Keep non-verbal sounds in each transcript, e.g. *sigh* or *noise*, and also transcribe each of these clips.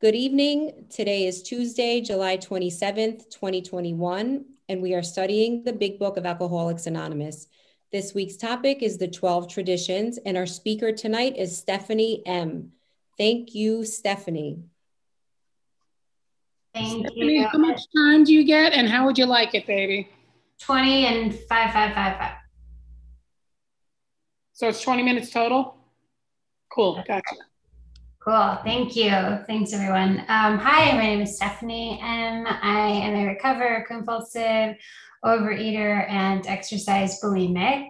Good evening. Today is Tuesday, July 27th, 2021, and we are studying the Big Book of Alcoholics Anonymous. This week's topic is the 12 traditions, and our speaker tonight is Stephanie M. Thank you, Stephanie. Thank Stephanie, you. How much time do you get, and how would you like it, baby? 20 and 5555. So it's 20 minutes total? Cool, gotcha. Cool. Thank you. Thanks, everyone. Um, hi, my name is Stephanie M. I am a recover compulsive overeater and exercise bulimic.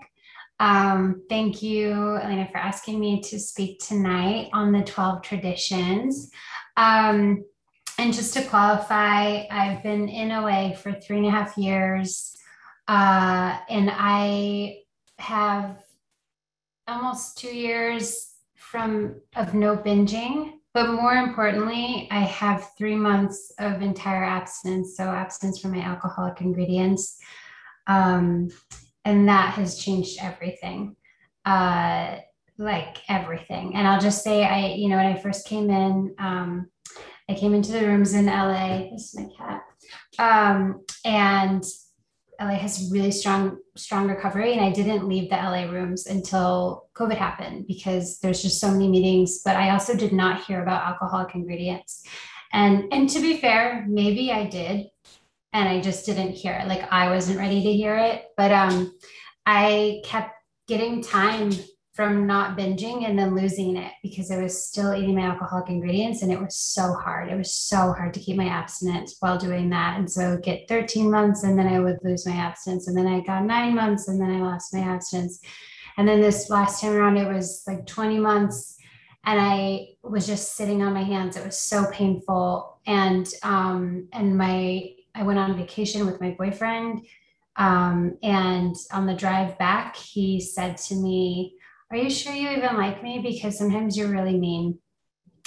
Um, thank you, Elena, for asking me to speak tonight on the 12 traditions. Um, and just to qualify, I've been in OA for three and a half years, uh, and I have almost two years from of no binging but more importantly i have three months of entire abstinence so abstinence from my alcoholic ingredients. Um, and that has changed everything. Uh, like everything. And i'll just say i you know when i first came in um, i came into the rooms in la this is my cat. Um, and LA has really strong, strong recovery. And I didn't leave the LA rooms until COVID happened because there's just so many meetings. But I also did not hear about alcoholic ingredients. And and to be fair, maybe I did. And I just didn't hear it. Like I wasn't ready to hear it. But um I kept getting time from not binging and then losing it because I was still eating my alcoholic ingredients and it was so hard. It was so hard to keep my abstinence while doing that. And so I would get 13 months and then I would lose my abstinence. And then I got nine months and then I lost my abstinence. And then this last time around, it was like 20 months and I was just sitting on my hands. It was so painful. And um, and my I went on vacation with my boyfriend. Um, and on the drive back, he said to me, are you sure you even like me? Because sometimes you're really mean.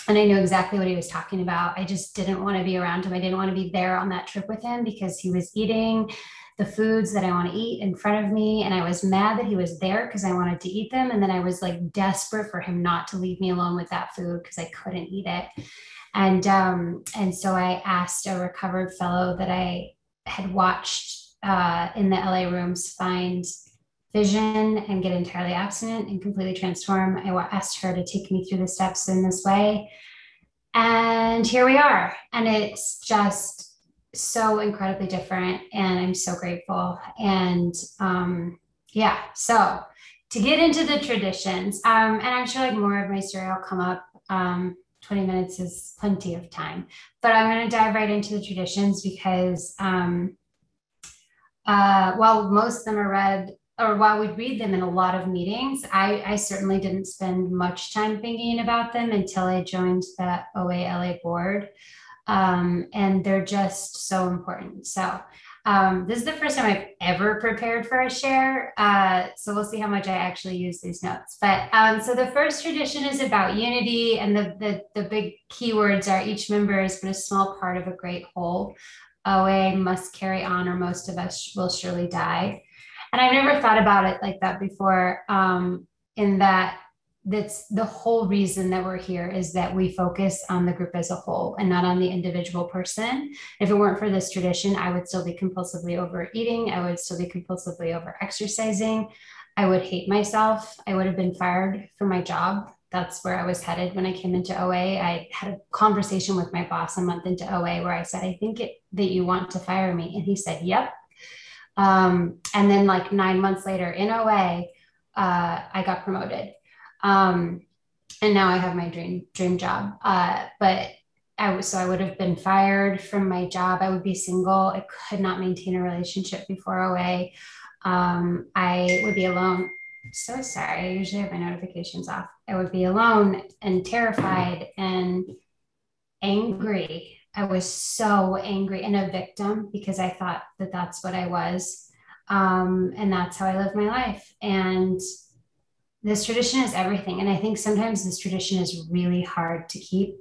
And I knew exactly what he was talking about. I just didn't want to be around him. I didn't want to be there on that trip with him because he was eating the foods that I want to eat in front of me. And I was mad that he was there because I wanted to eat them. And then I was like desperate for him not to leave me alone with that food because I couldn't eat it. And um, and so I asked a recovered fellow that I had watched uh, in the LA rooms find vision and get entirely abstinent and completely transform. I asked her to take me through the steps in this way. And here we are. And it's just so incredibly different. And I'm so grateful. And um, yeah, so to get into the traditions, um, and I'm sure like more of my story will come up. Um, 20 minutes is plenty of time, but I'm going to dive right into the traditions because um, uh, while most of them are read or while we'd read them in a lot of meetings, I, I certainly didn't spend much time thinking about them until I joined the OALA board. Um, and they're just so important. So um, this is the first time I've ever prepared for a share. Uh, so we'll see how much I actually use these notes. But um, so the first tradition is about unity, and the, the, the big keywords are each member is but a small part of a great whole. OA must carry on, or most of us will surely die and I've never thought about it like that before. Um, in that that's the whole reason that we're here is that we focus on the group as a whole and not on the individual person. If it weren't for this tradition, I would still be compulsively overeating. I would still be compulsively over exercising. I would hate myself. I would have been fired from my job. That's where I was headed when I came into OA. I had a conversation with my boss a month into OA where I said, I think it, that you want to fire me. And he said, Yep, um, and then like nine months later in OA, uh, I got promoted. Um, and now I have my dream dream job. Uh, but I was so I would have been fired from my job. I would be single. I could not maintain a relationship before OA. Um, I would be alone. So sorry. I usually have my notifications off. I would be alone and terrified and angry I was so angry and a victim because I thought that that's what I was. Um, and that's how I live my life. And this tradition is everything. And I think sometimes this tradition is really hard to keep.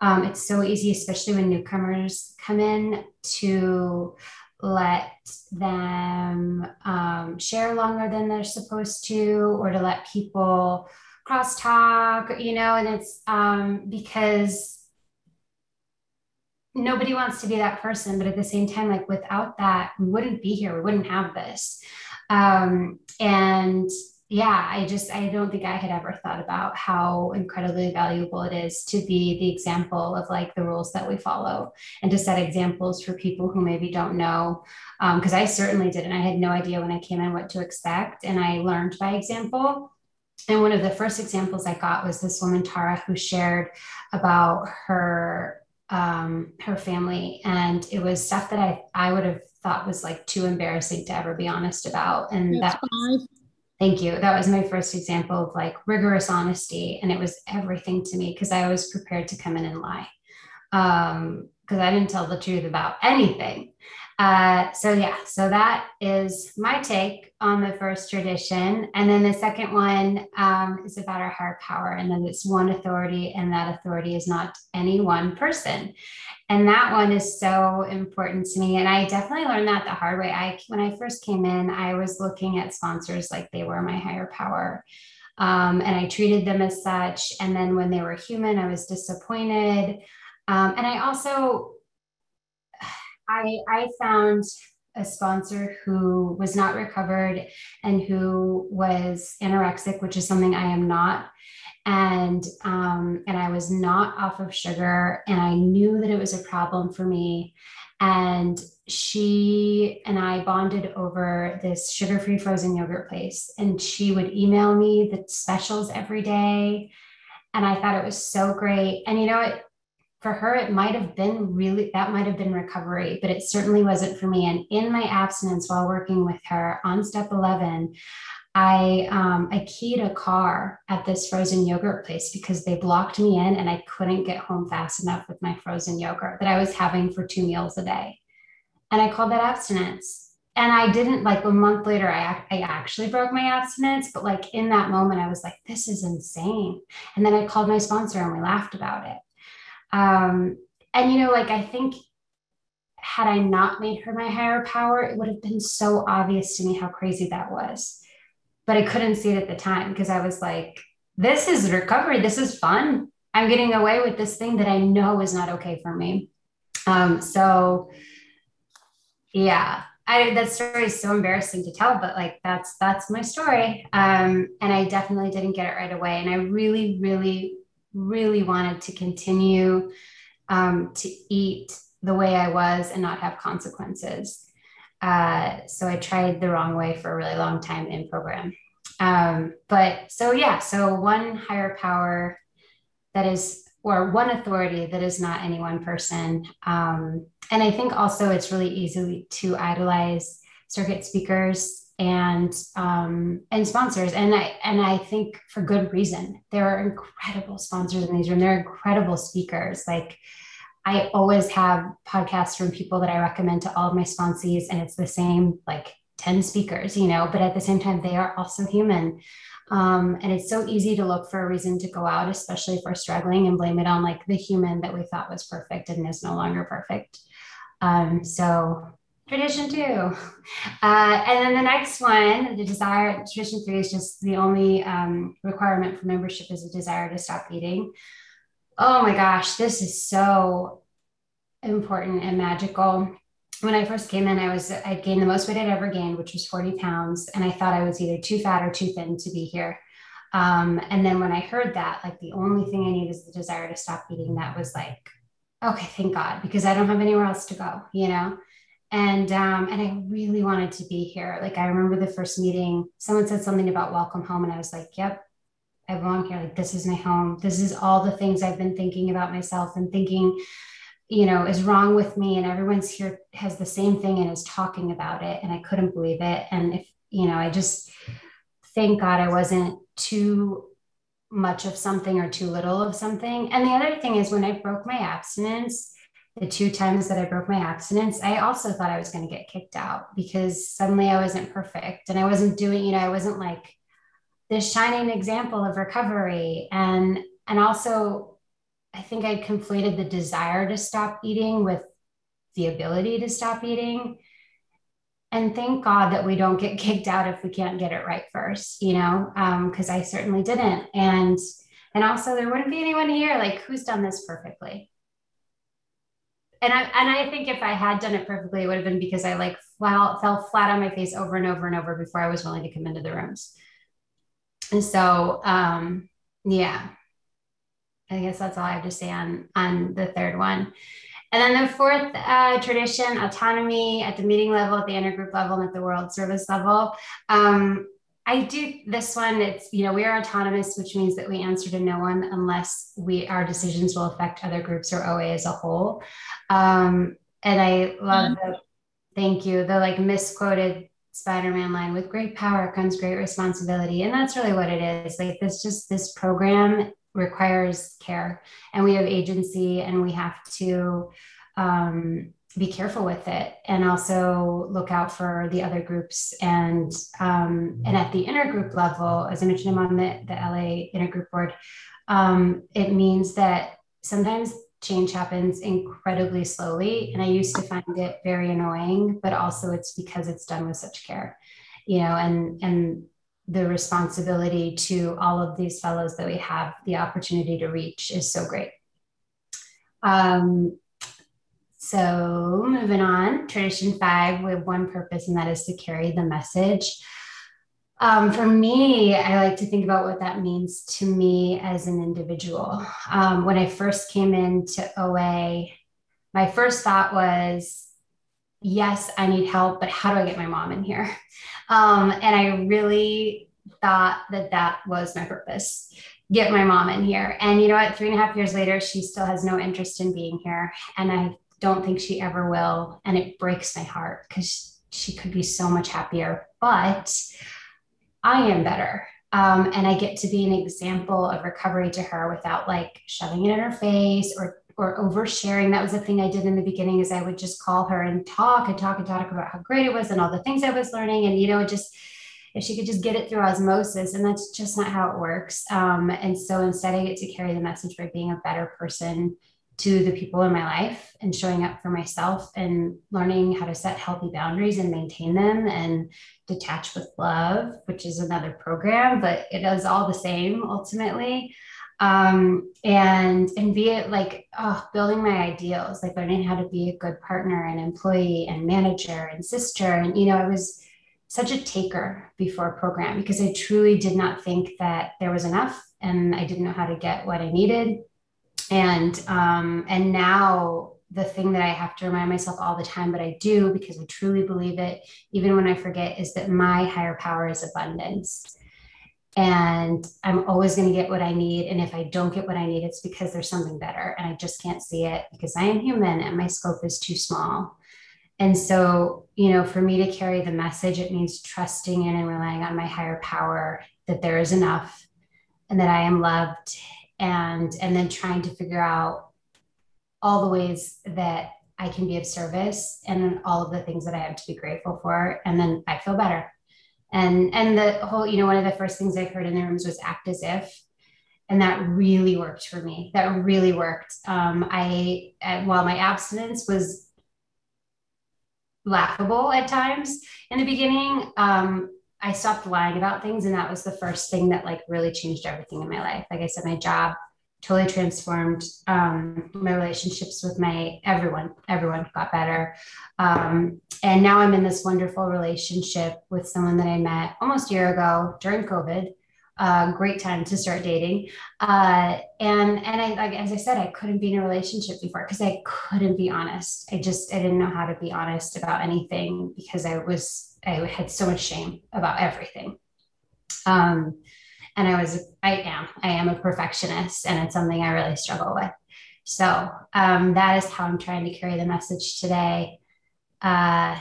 Um, it's so easy, especially when newcomers come in, to let them um, share longer than they're supposed to, or to let people cross talk, you know, and it's um, because nobody wants to be that person but at the same time like without that we wouldn't be here. We wouldn't have this. Um, and yeah i just i don't think i had ever thought about how incredibly valuable it is to be the example of like the rules that we follow and to set examples for people who maybe don't know. Because um, i certainly didn't. I had no idea when i came in what to expect and i learned by example. And one of the first examples i got was this woman tara who shared about her um, her family and it was stuff that i i would have thought was like too embarrassing to ever be honest about and That's that Thank you. That was my first example of like rigorous honesty. And it was everything to me because I was prepared to come in and lie because um, I didn't tell the truth about anything. Uh, so, yeah, so that is my take on the first tradition. And then the second one um, is about our higher power. And then it's one authority, and that authority is not any one person. And that one is so important to me. And i definitely learned that the hard way. I when i first came in i was looking at sponsors like they were my higher power. Um, and i treated them as such. And then when they were human i was disappointed. Um, and i also i i found a sponsor who was not recovered and who was anorexic which is something i am not and um, and I was not off of sugar, and I knew that it was a problem for me. And she and I bonded over this sugar-free frozen yogurt place, and she would email me the specials every day, and I thought it was so great. And you know, it for her it might have been really that might have been recovery, but it certainly wasn't for me. And in my abstinence while working with her on step eleven. I um, I keyed a car at this frozen yogurt place because they blocked me in and I couldn't get home fast enough with my frozen yogurt that I was having for two meals a day. And I called that abstinence. And I didn't like a month later, I, I actually broke my abstinence, but like in that moment, I was like, this is insane. And then I called my sponsor and we laughed about it. Um, and, you know, like I think had I not made her my higher power, it would have been so obvious to me how crazy that was but I couldn't see it at the time because I was like, this is recovery. This is fun. I'm getting away with this thing that I know is not okay for me. Um, so yeah, I, that story is so embarrassing to tell, but like that's that's my story. Um, and I definitely didn't get it right away. And I really, really, really wanted to continue um, to eat the way I was and not have consequences. Uh, so I tried the wrong way for a really long time in program. Um, but so, yeah, so one higher power that is, or one authority that is not any one person. Um, and I think also it's really easy to idolize circuit speakers and um, and sponsors and I and I think for good reason there are incredible sponsors in these rooms they're incredible speakers like I always have podcasts from people that I recommend to all of my sponsees, and it's the same like 10 speakers, you know, but at the same time, they are also human. Um, and it's so easy to look for a reason to go out, especially if we're struggling and blame it on like the human that we thought was perfect and is no longer perfect. Um, so tradition two. Uh, and then the next one, the desire, tradition three is just the only um, requirement for membership is a desire to stop eating oh my gosh, this is so important and magical. When I first came in, I was I gained the most weight I'd ever gained, which was 40 pounds. And I thought I was either too fat or too thin to be here. Um, and then when I heard that, like the only thing I need is the desire to stop eating, that was like, okay, thank God, because I don't have anywhere else to go, you know? And um, and I really wanted to be here. Like I remember the first meeting, someone said something about welcome home, and I was like, yep, I belong here. Like, this is my home. This is all the things I've been thinking about myself and thinking, you know, is wrong with me. And everyone's here has the same thing and is talking about it. And I couldn't believe it. And if, you know, I just thank God I wasn't too much of something or too little of something. And the other thing is when I broke my abstinence, the two times that I broke my abstinence, I also thought I was going to get kicked out because suddenly I wasn't perfect and I wasn't doing, you know, I wasn't like this shining example of recovery. And and also i think i conflated the desire to stop eating with the ability to stop eating. And thank god that we don't get *laughs* kicked out if we can't get it right first you know because um, i certainly didn't. And and also there wouldn't be anyone here like who's done this perfectly and I and I think if I had done it perfectly, it would have been because I like fell, fell flat on my face over and over and over before I was willing to come into the rooms. And so, um, yeah, I guess that's all I have to say on on the third one. And then the fourth uh, tradition, autonomy at the meeting level, at the intergroup level, and at the world service level. Um, I do this one. It's you know we are autonomous, which means that we answer to no one unless we our decisions will affect other groups or OA as a whole. Um, and I love mm-hmm. the thank you the like misquoted Spider-Man line with great power comes great responsibility, and that's really what it is. Like this, just this program requires care, and we have agency, and we have to. Um, be careful with it and also look out for the other groups. And um, and at the intergroup level as i mentioned i'm on the, the la intergroup board um, it means that sometimes change happens incredibly slowly. And i used to find it very annoying but also it's because it's done with such care you know and and the responsibility to all of these fellows that we have the opportunity to reach is so great. Um, so, moving on, tradition five, we have one purpose, and that is to carry the message. Um, for me, I like to think about what that means to me as an individual. Um, when I first came into OA, my first thought was, yes, I need help, but how do I get my mom in here? *laughs* Um, and I really thought that that was my purpose get my mom in here. And you know what? Three and a half years later, she still has no interest in being here. And I don't think she ever will. And it breaks my heart because she could be so much happier. But I am better. Um, and I get to be an example of recovery to her without like shoving it in her face or or oversharing. That was the thing I did in the beginning is I would just call her and talk and talk and talk about how great it was and all the things I was learning. And, you know, just if she could just get it through osmosis and that's just not how it works. Um, and so instead I get to carry the message by being a better person to the people in my life and showing up for myself and learning how to set healthy boundaries and maintain them and detach with love which is another program but it is all the same ultimately. Um, and and be it like oh, building my ideals like learning how to be a good partner and employee and manager and sister. And you know i was such a taker before program because i truly did not think that there was enough and i didn't know how to get what i needed and um, and now the thing that I have to remind myself all the time, but I do because I truly believe it, even when I forget, is that my higher power is abundance. And I'm always going to get what I need. And if I don't get what I need, it's because there's something better. And I just can't see it because I am human and my scope is too small. And so, you know, for me to carry the message, it means trusting in and relying on my higher power that there is enough and that I am loved and and then trying to figure out all the ways that I can be of service and all of the things that I have to be grateful for and then I feel better. And and the whole you know one of the first things I heard in the rooms was act as if and that really worked for me. That really worked. Um, I, while my abstinence was laughable at times in the beginning, um, I stopped lying about things. And that was the first thing that like really changed everything in my life. Like I said, my job totally transformed um, my relationships with my everyone, everyone got better. Um, and now I'm in this wonderful relationship with someone that I met almost a year ago during COVID. Uh, great time to start dating. Uh, and and I like as I said, I couldn't be in a relationship before because I couldn't be honest. I just I didn't know how to be honest about anything because I was I had so much shame about everything. Um, and I was, I am, I am a perfectionist, and it's something I really struggle with. So um, that is how I'm trying to carry the message today. Uh,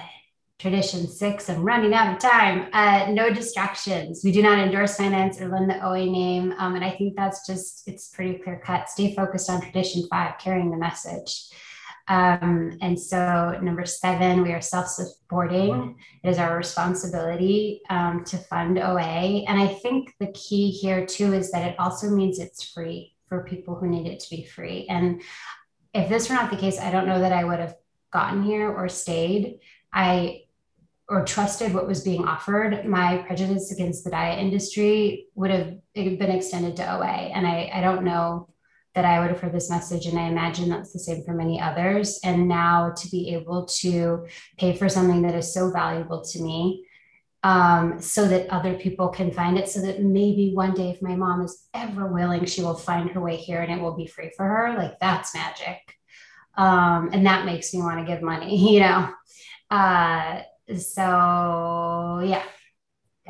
tradition six, I'm running out of time. Uh, no distractions. We do not endorse finance or lend the OA name. Um, and I think that's just, it's pretty clear cut. Stay focused on tradition five, carrying the message. Um, and so, number seven, we are self supporting. It is our responsibility um, to fund OA. And I think the key here, too, is that it also means it's free for people who need it to be free. And if this were not the case, I don't know that I would have gotten here or stayed. I or trusted what was being offered, my prejudice against the diet industry would have been extended to OA. And I, I don't know that I would have heard this message. And I imagine that's the same for many others. And now to be able to pay for something that is so valuable to me um, so that other people can find it, so that maybe one day, if my mom is ever willing, she will find her way here and it will be free for her. Like that's magic. Um, and that makes me want to give money, *laughs* you know. Uh, so, yeah,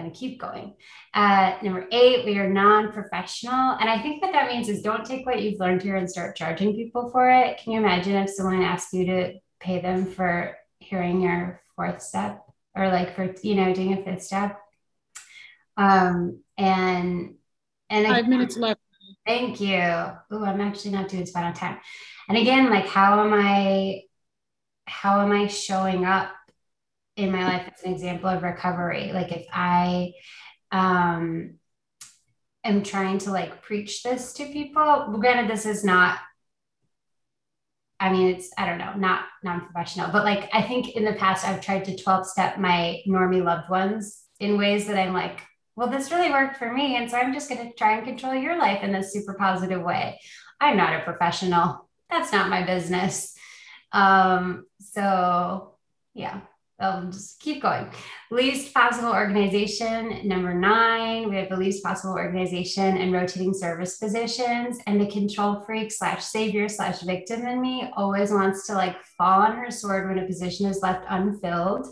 going to keep going. Uh, number eight, we are non-professional. And I think what that means is don't take what you've learned here and start charging people for it. Can you imagine if someone asked you to pay them for hearing your fourth step or like for, you know, doing a fifth step? Um, and, and five again, minutes left. Thank you. Oh, I'm actually not doing spot on time. And again, like, how am I, how am I showing up in my life as an example of recovery. Like if I um, am trying to like preach this to people, granted, this is not. I mean, it's I don't know, not non-professional, but like I think in the past I've tried to 12 step my normie loved ones in ways that I'm like, well, this really worked for me. And so I'm just going to try and control your life in a super positive way. I'm not a professional. That's not my business. Um, so yeah, I'll just keep going. Least possible organization. Number nine, we have the least possible organization and rotating service positions. And the control freak slash savior slash victim in me always wants to like fall on her sword when a position is left unfilled.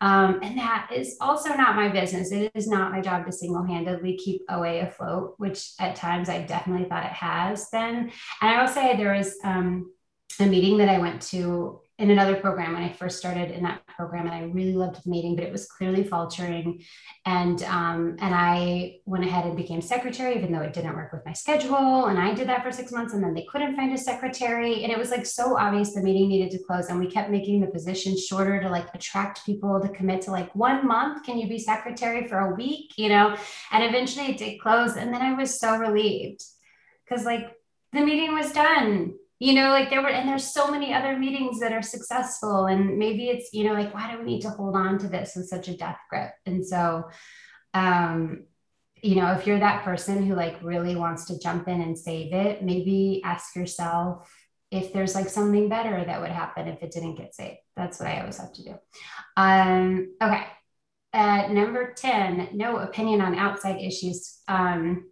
Um, and that is also not my business. It is not my job to single handedly keep OA afloat, which at times I definitely thought it has been. And I will say there was um, a meeting that I went to in another program when I first started in that program, and I really loved the meeting, but it was clearly faltering. And um, and I went ahead and became secretary, even though it didn't work with my schedule. And I did that for six months, and then they couldn't find a secretary, and it was like so obvious the meeting needed to close. And we kept making the position shorter to like attract people to commit to like one month. Can you be secretary for a week? You know, and eventually it did close, and then I was so relieved because like the meeting was done you know like there were and there's so many other meetings that are successful and maybe it's you know like why do we need to hold on to this with such a death grip? And so um you know if you're that person who like really wants to jump in and save it maybe ask yourself if there's like something better that would happen if it didn't get saved. That's what i always have to do. Um okay. Uh, number 10 no opinion on outside issues. Um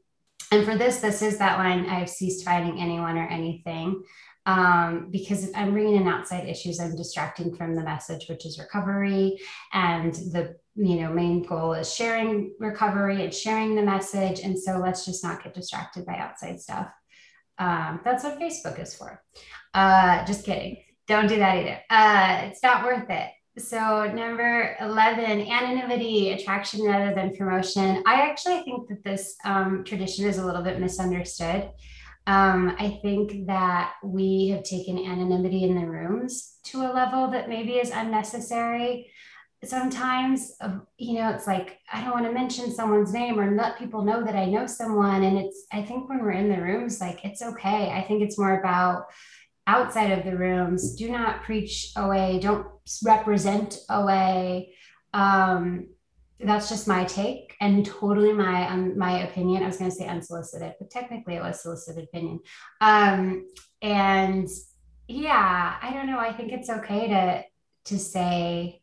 and for this, this is that line I've ceased fighting anyone or anything. Um, because if I'm bringing in outside issues, I'm distracting from the message, which is recovery. And the you know main goal is sharing recovery and sharing the message. And so let's just not get distracted by outside stuff. Um, that's what Facebook is for. Uh, just kidding. Don't do that either. Uh, it's not worth it. So, number 11, anonymity, attraction rather than promotion. I actually think that this um, tradition is a little bit misunderstood. Um, I think that we have taken anonymity in the rooms to a level that maybe is unnecessary. Sometimes, you know, it's like, I don't want to mention someone's name or let people know that I know someone. And it's, I think when we're in the rooms, like, it's okay. I think it's more about, outside of the rooms do not preach OA, don't represent OA. Um, that's just my take and totally my um, my opinion. I was going to say unsolicited, but technically it was solicited opinion. Um, and yeah, I don't know. I think it's okay to to say,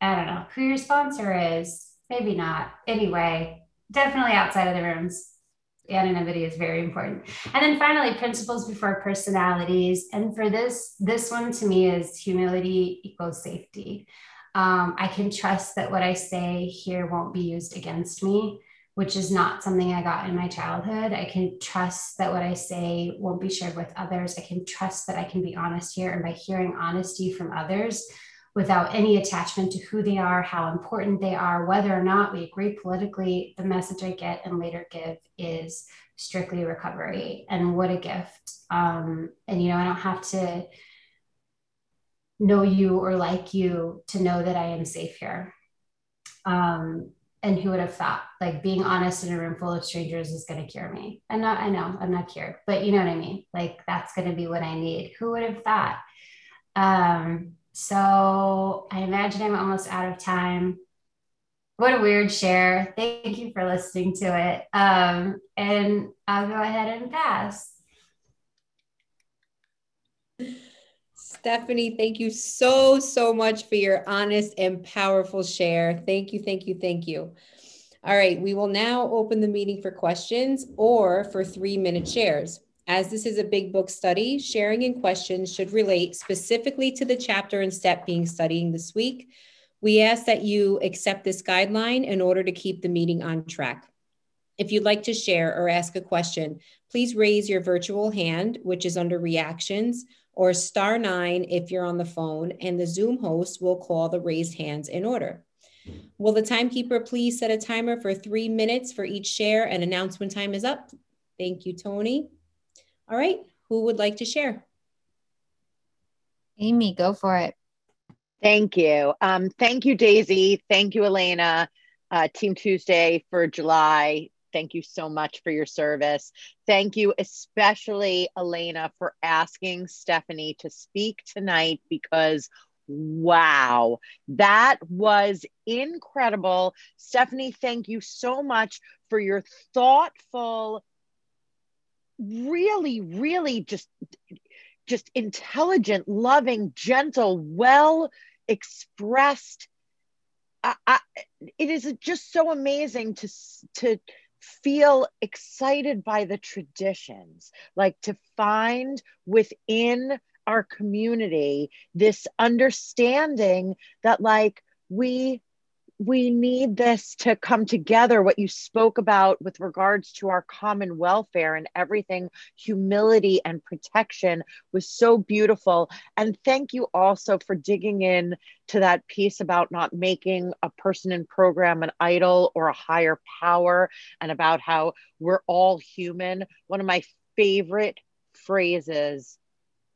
I don't know who your sponsor is. Maybe not. Anyway, definitely outside of the rooms anonymity is very important. And then finally, principles before personalities. And for this, this one to me is humility equals safety. Um, I can trust that what I say here won't be used against me, which is not something I got in my childhood. I can trust that what I say won't be shared with others. I can trust that I can be honest here. And by hearing honesty from others, without any attachment to who they are, how important they are, whether or not we agree politically, the message I get and later give is strictly recovery. And what a gift. Um, and, you know, I don't have to know you or like you to know that I am safe here. Um, and who would have thought like being honest in a room full of strangers is going to cure me? And not, I know I'm not cured, but you know what I mean? Like that's going to be what I need. Who would have thought? Um, so I imagine I'm almost out of time. What a weird share. Thank you for listening to it. Um, and I'll go ahead and pass. Stephanie, thank you so, so much for your honest and powerful share. Thank you, thank you, thank you. All right, we will now open the meeting for questions or for three minute shares. As this is a big book study, sharing and questions should relate specifically to the chapter and step being studying this week. We ask that you accept this guideline in order to keep the meeting on track. If you'd like to share or ask a question, please raise your virtual hand, which is under reactions, or star nine if you're on the phone, and the Zoom host will call the raised hands in order. Will the timekeeper please set a timer for three minutes for each share and announcement time is up? Thank you, Tony. All right, who would like to share? Amy, go for it. Thank you. Um, thank you, Daisy. Thank you, Elena. Uh, Team Tuesday for July. Thank you so much for your service. Thank you, especially Elena, for asking Stephanie to speak tonight because wow, that was incredible. Stephanie, thank you so much for your thoughtful, really, really just just intelligent, loving, gentle, well expressed. I, I, it is just so amazing to to feel excited by the traditions, like to find within our community this understanding that like we we need this to come together what you spoke about with regards to our common welfare and everything humility and protection was so beautiful. And thank you also for digging in to that piece about not making a person in program an idol or a higher power and about how we're all human. One of my favorite phrases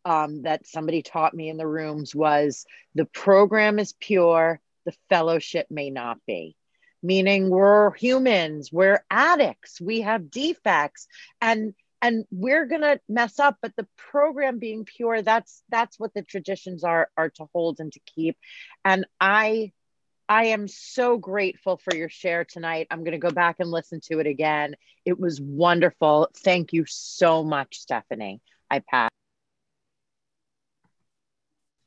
um, that somebody taught me in the rooms was the program is pure the fellowship may not be. Meaning we're humans we're addicts we have defects and and we're going to mess up but the program being pure that's that's what the traditions are are to hold and to keep. And i i am so grateful for your share tonight. I'm going to go back and listen to it again. It was wonderful. Thank you so much stephanie. I pass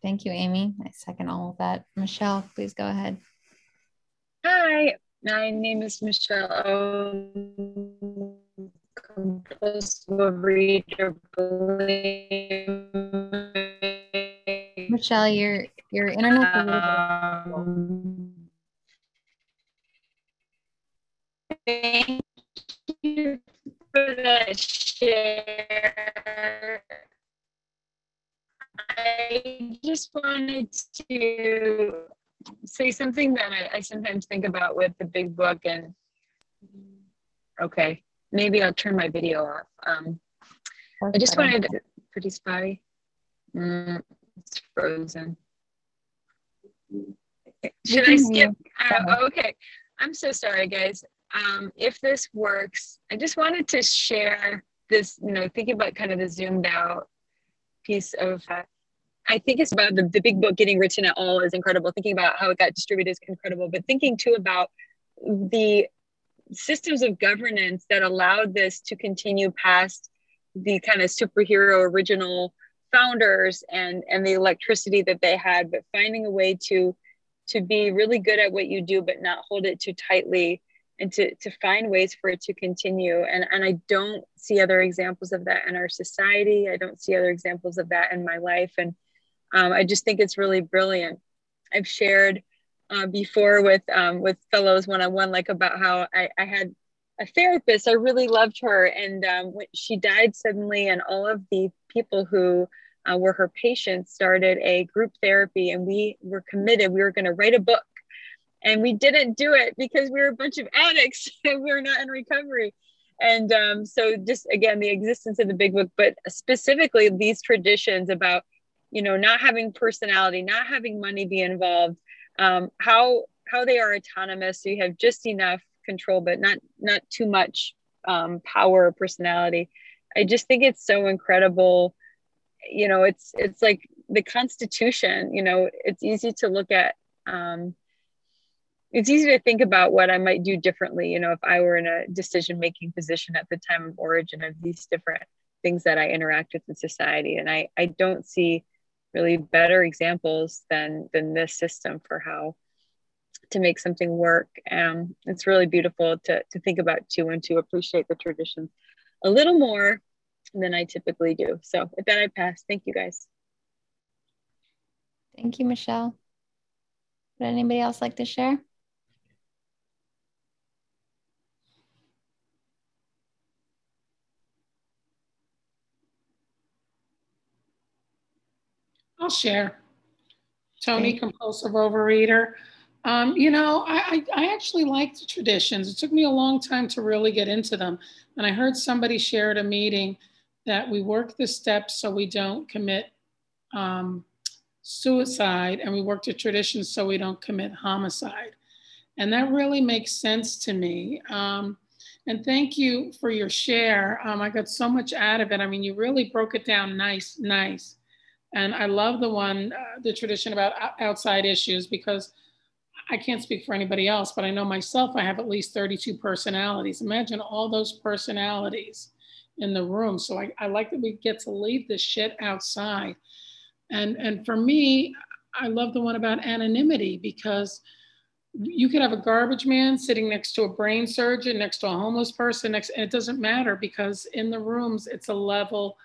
Thank you, Amy. I second all of that. Michelle, please go ahead. Hi, my name is Michelle compulsive reader. Michelle, your your internet. Um, thank you for the share. I just wanted to say something that I, I, sometimes think about with the big book and okay maybe i'll turn my video off. Um, i just wanted pretty spotty mm, it's frozen. Should i skip? uh, okay. I'm so sorry guys. Um, if this works i just wanted to share this you know thinking about kind of the zoomed out piece of I think it's about the, the big book getting written at all is incredible. Thinking about how it got distributed is incredible, but thinking too about the systems of governance that allowed this to continue past the kind of superhero original founders and and the electricity that they had, but finding a way to to be really good at what you do, but not hold it too tightly and to, to find ways for it to continue. And, and I don't see other examples of that in our society. I don't see other examples of that in my life. And um, I just think it's really brilliant. I've shared uh, before with um, with fellows one on one, like about how I, I, had a therapist. I really loved her, and um, she died suddenly, and all of the people who uh, were her patients started a group therapy, and we were committed. We were going to write a book, and we didn't do it because we were a bunch of addicts *laughs* and we were not in recovery. And um, so, just again, the existence of the big book, but specifically these traditions about you know not having personality not having money be involved um, how how they are autonomous. So you have just enough control but not not too much um, power or personality. I just think it's so incredible. You know it's it's like the constitution you know it's easy to look at um, it's easy to think about what i might do differently you know if i were in a decision making position at the time of origin of these different things that i interact with in society. And i i don't see really better examples than than this system for how to make something work. Um, it's really beautiful to, to think about too and to appreciate the traditions a little more than I typically do. So with that, I pass. Thank you guys. Thank you, Michelle. Would anybody else like to share? I'll share. Tony, compulsive overeater. Um, you know, I, I, I actually like the traditions. It took me a long time to really get into them. And I heard somebody share at a meeting that we work the steps so we don't commit um, suicide and we work the traditions so we don't commit homicide. And that really makes sense to me. Um, and thank you for your share. Um, I got so much out of it. I mean, you really broke it down nice, nice. And I love the one, uh, the tradition about outside issues because I can't speak for anybody else, but I know myself, I have at least 32 personalities. Imagine all those personalities in the room. So I, I like that we get to leave this shit outside. And, and for me, I love the one about anonymity because you could have a garbage man sitting next to a brain surgeon, next to a homeless person, next, and it doesn't matter because in the rooms, it's a level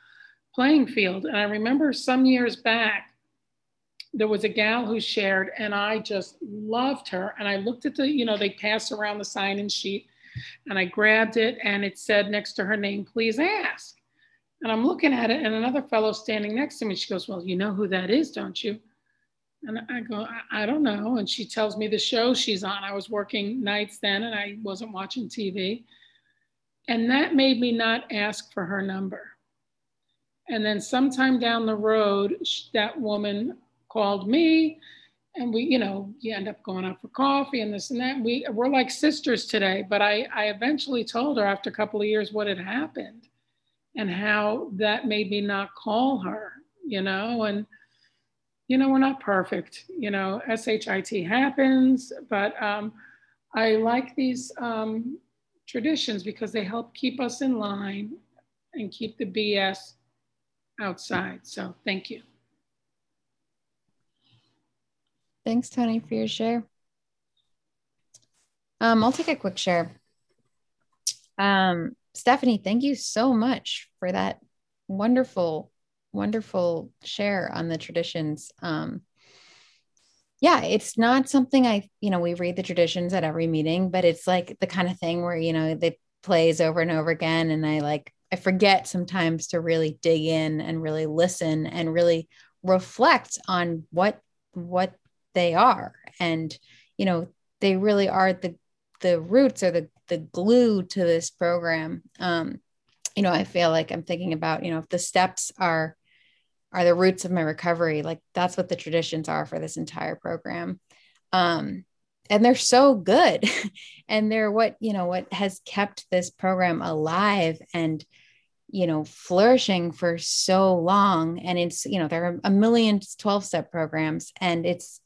playing field. And I remember some years back, there was a gal who shared and I just loved her. And I looked at the, you know, they pass around the sign in sheet and I grabbed it and it said next to her name, please ask. And I'm looking at it and another fellow standing next to me, she goes, well, you know who that is, don't you? And I go, I, I don't know. And she tells me the show she's on. I was working nights then and I wasn't watching TV. And that made me not ask for her number. And then sometime down the road, that woman called me and we, you know, you end up going out for coffee and this and that. We we're like sisters today. But I, I eventually told her after a couple of years what had happened and how that made me not call her, you know, and you know, we're not perfect, you know, SHIT happens, but um, I like these um, traditions because they help keep us in line and keep the BS outside. So thank you. Thanks, Tony, for your share. Um, I'll take a quick share. Um, Stephanie, thank you so much for that wonderful, wonderful share on the traditions. Um, yeah, it's not something I, you know, we read the traditions at every meeting, but it's like the kind of thing where, you know, they plays over and over again. And I like, I forget sometimes to really dig in and really listen and really reflect on what, what they are. And you know they really are the the roots or the the glue to this program. Um you know i feel like i'm thinking about you know if the steps are are the roots of my recovery like that's what the traditions are for this entire program. Um and they're so good. *laughs* And they're what you know what has kept this program alive and you know flourishing for so long. And it's you know there are a million 12 step programs. And it's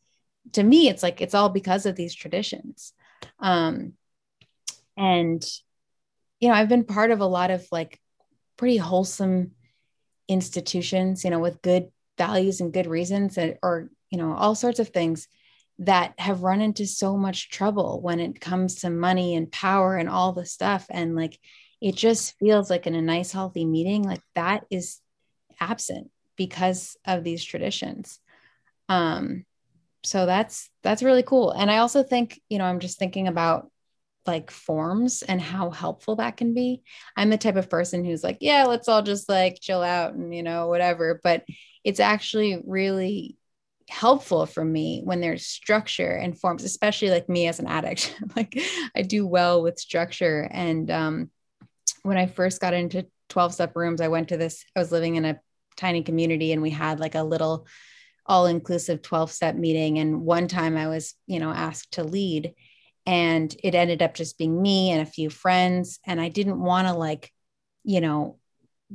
to me it's like it's all because of these traditions. Um and you know i've been part of a lot of like pretty wholesome institutions you know with good values and good reasons and, or you know all sorts of things that have run into so much trouble when it comes to money and power and all the stuff. And like it just feels like in a nice healthy meeting like that is absent because of these traditions. Um so that's that's really cool. And i also think you know i'm just thinking about like forms and how helpful that can be. I'm the type of person who's like yeah let's all just like chill out and you know whatever. But it's actually really helpful for me when there's structure and forms especially like me as an addict *laughs* like i do well with structure and um when i first got into 12 step rooms i went to this i was living in a tiny community and we had like a little all inclusive 12 step meeting. And one time I was, you know, asked to lead and it ended up just being me and a few friends. And I didn't want to like, you know,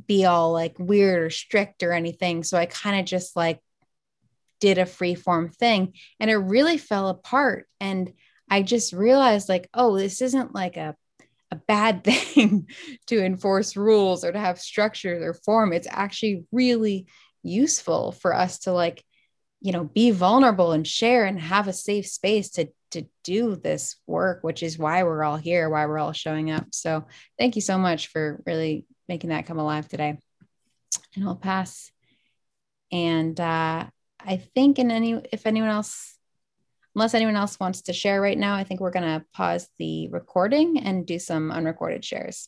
be all like weird or strict or anything. So I kind of just like did a free form thing and it really fell apart. And I just realized like, oh, this isn't like a a bad *laughs* thing to enforce rules or to have structure or form. It's actually really useful for us to like you know be vulnerable and share and have a safe space to to do this work which is why we're all here why we're all showing up so thank you so much for really making that come alive today and i'll pass and uh, i think in any if anyone else unless anyone else wants to share right now i think we're going to pause the recording and do some unrecorded shares